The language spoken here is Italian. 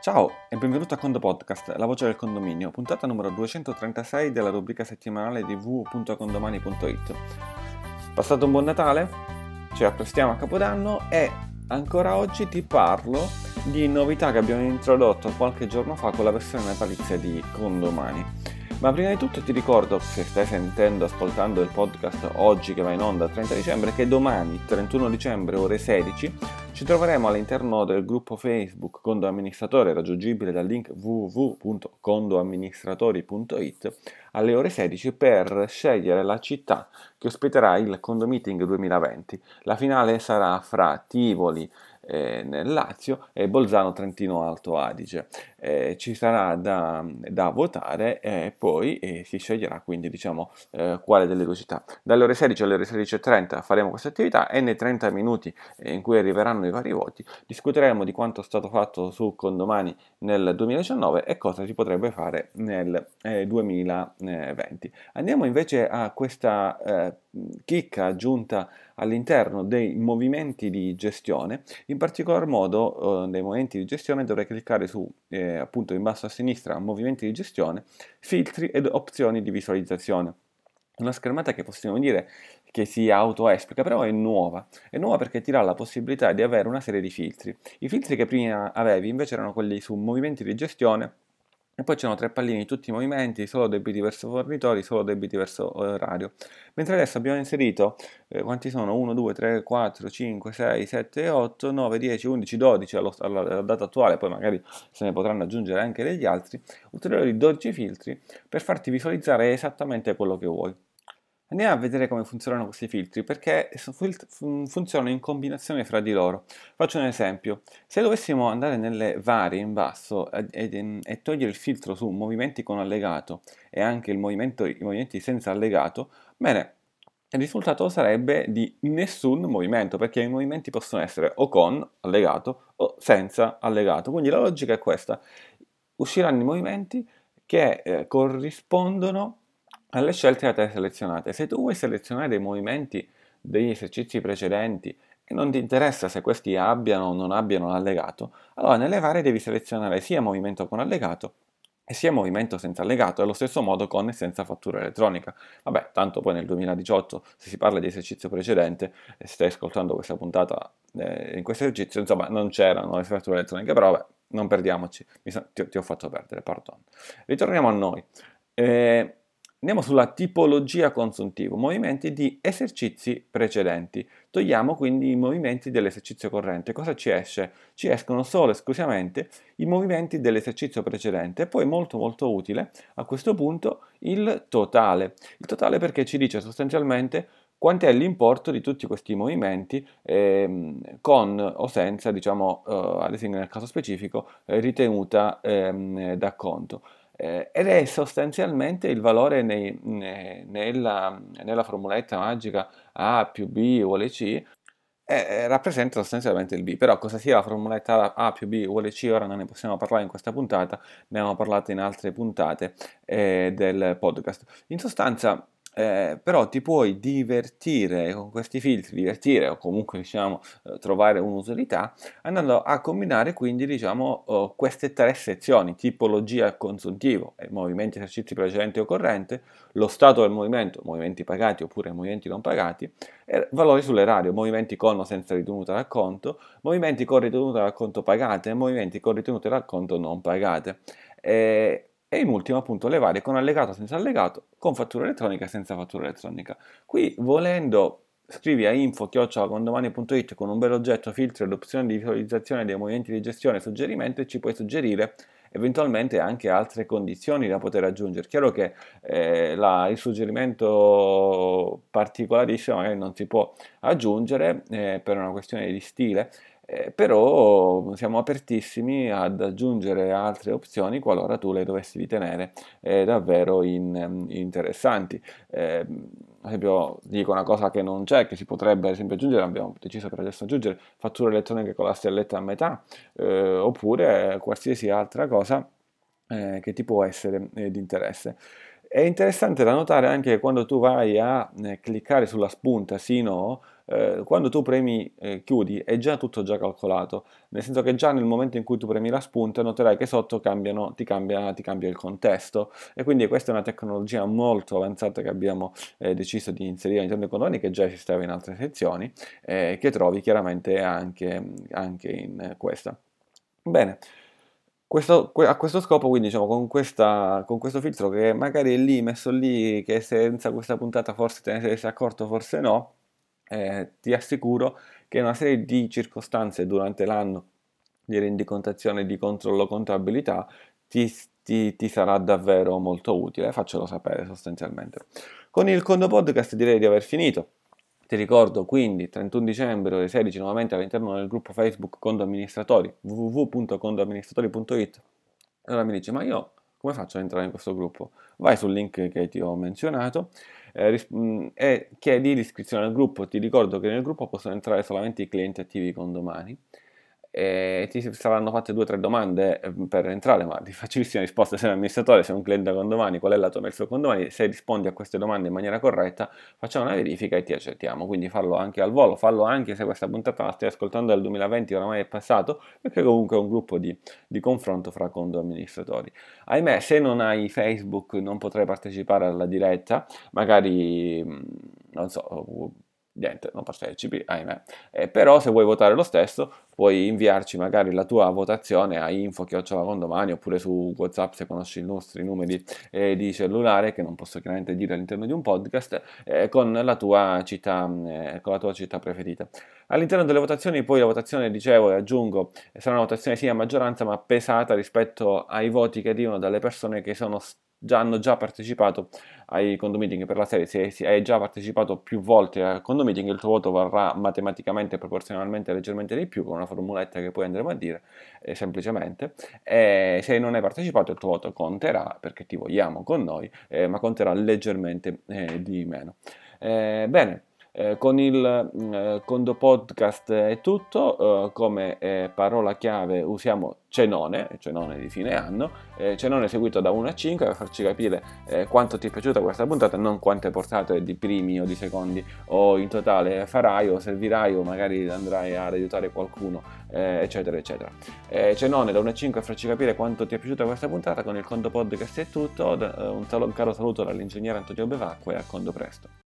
Ciao e benvenuto a Condo Podcast, la voce del condominio, puntata numero 236 della rubrica settimanale di www.condomani.it. Passato un buon Natale? Ci apprestiamo a Capodanno e ancora oggi ti parlo di novità che abbiamo introdotto qualche giorno fa con la versione natalizia di Condomani. Ma prima di tutto ti ricordo, se stai sentendo, ascoltando il podcast oggi che va in onda 30 dicembre, che domani, 31 dicembre, ore 16, ci troveremo all'interno del gruppo Facebook Condo Amministratore, raggiungibile dal link www.condoamministratori.it, alle ore 16 per scegliere la città che ospiterà il Condo Meeting 2020. La finale sarà fra Tivoli, eh, nel Lazio e Bolzano Trentino Alto Adige. Eh, ci sarà da, da votare e poi eh, si sceglierà quindi diciamo eh, quale delle due città. Dalle ore 16 alle ore 16.30 faremo questa attività e nei 30 minuti eh, in cui arriveranno i vari voti discuteremo di quanto è stato fatto su Condomani nel 2019 e cosa si potrebbe fare nel 2020. Eh, Andiamo invece a questa chicca aggiunta all'interno dei movimenti di gestione, in particolar modo eh, nei movimenti di gestione dovrei cliccare su eh, appunto in basso a sinistra movimenti di gestione, filtri ed opzioni di visualizzazione. Una schermata che possiamo dire che si autoesplica, però è nuova. È nuova perché ti dà la possibilità di avere una serie di filtri. I filtri che prima avevi invece erano quelli su movimenti di gestione e poi c'erano tre palline tutti i movimenti, solo debiti verso fornitori, solo debiti verso orario. Mentre adesso abbiamo inserito, eh, quanti sono? 1, 2, 3, 4, 5, 6, 7, 8, 9, 10, 11, 12 allo, alla, alla data attuale, poi magari se ne potranno aggiungere anche degli altri, ulteriori 12 filtri per farti visualizzare esattamente quello che vuoi. Andiamo a vedere come funzionano questi filtri, perché funzionano in combinazione fra di loro. Faccio un esempio. Se dovessimo andare nelle varie in basso e, e, e togliere il filtro su movimenti con allegato e anche i movimenti senza allegato, bene, il risultato sarebbe di nessun movimento, perché i movimenti possono essere o con allegato o senza allegato. Quindi la logica è questa. Usciranno i movimenti che eh, corrispondono alle scelte da te selezionate. Se tu vuoi selezionare dei movimenti degli esercizi precedenti e non ti interessa se questi abbiano o non abbiano l'allegato, allora nelle varie devi selezionare sia movimento con allegato e sia movimento senza allegato, allo stesso modo con e senza fattura elettronica. Vabbè, tanto poi nel 2018, se si parla di esercizio precedente, e stai ascoltando questa puntata eh, in questo esercizio, insomma, non c'erano le fatture elettroniche, però vabbè, non perdiamoci, ti, ti, ho fatto perdere, pardon. Ritorniamo a noi. Eh, Andiamo sulla tipologia consuntivo, movimenti di esercizi precedenti. Togliamo quindi i movimenti dell'esercizio corrente. Cosa ci esce? Ci escono solo esclusivamente i movimenti dell'esercizio precedente e poi molto molto utile a questo punto il totale. Il totale perché ci dice sostanzialmente quant'è l'importo di tutti questi movimenti ehm, con o senza, diciamo, eh, ad esempio nel caso specifico, eh, ritenuta ehm, d'acconto eh, ed è sostanzialmente il valore nei, ne, nella, nella, formuletta magica A più B uguale C eh, rappresenta sostanzialmente il B, però cosa sia la formuletta A più B uguale C ora non ne possiamo parlare in questa puntata, ne abbiamo parlato in altre puntate eh, del podcast. In sostanza eh, però ti puoi divertire con questi filtri, divertire o comunque diciamo eh, trovare un'utilità andando a combinare quindi diciamo oh, queste tre sezioni, tipologia consuntivo, eh, movimenti esercizi precedenti o corrente, lo stato del movimento, movimenti pagati oppure movimenti non pagati, e valori sull'erario, movimenti con o senza ritenuta d'acconto, movimenti con ritenuta d'acconto pagate e movimenti con ritenuta d'acconto non pagate. Eh, e in ultimo appunto le varie con allegato senza allegato, con fattura elettronica e senza fattura elettronica. Qui volendo scrivi a info-condomani.it con un bel oggetto filtro ed opzione di visualizzazione dei movimenti di gestione suggerimento e ci puoi suggerire eventualmente anche altre condizioni da poter aggiungere. Chiaro che eh, la, il suggerimento particolarissimo magari non si può aggiungere eh, per una questione di stile, eh, però siamo apertissimi ad aggiungere altre opzioni qualora tu le dovessi ritenere eh, davvero in, in interessanti. Eh, ad esempio, dico una cosa che non c'è, che si potrebbe ad esempio aggiungere, abbiamo deciso per adesso aggiungere fatture elettroniche con la stelletta a metà, eh, oppure qualsiasi altra cosa eh, che ti può essere eh, di interesse. È interessante da notare anche quando tu vai a eh, cliccare sulla spunta sì no, eh, quando tu premi eh, chiudi è già tutto già calcolato, nel senso che già nel momento in cui tu premi la spunta noterai che sotto cambiano, ti, cambia, ti cambia il contesto e quindi questa è una tecnologia molto avanzata che abbiamo eh, deciso di inserire all'interno dei condomini che già esisteva in altre sezioni eh, che trovi chiaramente anche, anche in questa. Bene. Questo, a questo scopo, quindi, diciamo, con, questa, con, questo filtro che magari è lì, messo lì, che senza questa puntata forse te ne sei accorto, forse no, eh, ti assicuro che una serie di circostanze durante l'anno di rendicontazione, di controllo contabilità ti, ti, ti sarà davvero molto utile, faccelo sapere sostanzialmente. Con il Condo Podcast direi di aver finito. Ti ricordo quindi 31 dicembre ore 16 nuovamente all'interno del gruppo Facebook Condo Amministratori www.condoamministratori.it Allora mi dici ma io come faccio ad entrare in questo gruppo? Vai sul link che ti ho menzionato eh, mm, e chiedi l'iscrizione al gruppo. Ti ricordo che nel gruppo possono entrare solamente i clienti attivi con domani e ti saranno fatte due o tre domande eh, per entrare, ma di facilissima risposta sei un amministratore, sei un cliente con domani, qual è la tua mail con se rispondi a queste domande in maniera corretta facciamo una verifica e ti accettiamo, quindi fallo anche al volo, fallo anche se questa puntata la stai ascoltando dal 2020, oramai è passato, perché comunque è un gruppo di, di confronto fra condo amministratori. Ahimè, se non hai Facebook non potrai partecipare alla diretta, magari, mm, non so niente, non partecipi, ahimè. Eh, però se vuoi votare lo stesso, puoi inviarci magari la tua votazione a info domani oppure su WhatsApp se conosci i nostri numeri eh, di cellulare, che non posso chiaramente dire all'interno di un podcast, eh, con, la tua città, eh, con la tua città preferita. All'interno delle votazioni, poi la votazione, dicevo e aggiungo, sarà una votazione sia a maggioranza ma pesata rispetto ai voti che arrivano dalle persone che sono state già, hanno già partecipato ai condomiting per la serie, se, hai già partecipato più volte al condomiting il tuo voto varrà matematicamente proporzionalmente leggermente di più con una formuletta che poi andremo a dire eh, semplicemente. E se non hai partecipato il tuo voto conterà perché ti vogliamo con noi eh, ma conterà leggermente eh, di meno. Eh, bene eh, con il mm, eh, Condo Podcast è tutto, eh, come eh, parola chiave usiamo cenone, cenone di fine anno, eh, cenone seguito da 1 a 5 per farci capire quanto ti è piaciuta questa puntata, non quante portate di primi o di secondi o in totale farai o servirai o magari andrai ad aiutare qualcuno, eccetera eccetera. cenone da 1 a 5 per farci capire quanto ti è piaciuta questa puntata, con il Condo Podcast è tutto, un, sal- un caro saluto dall'ingegnere Antonio Bevacqua e a Condo Presto.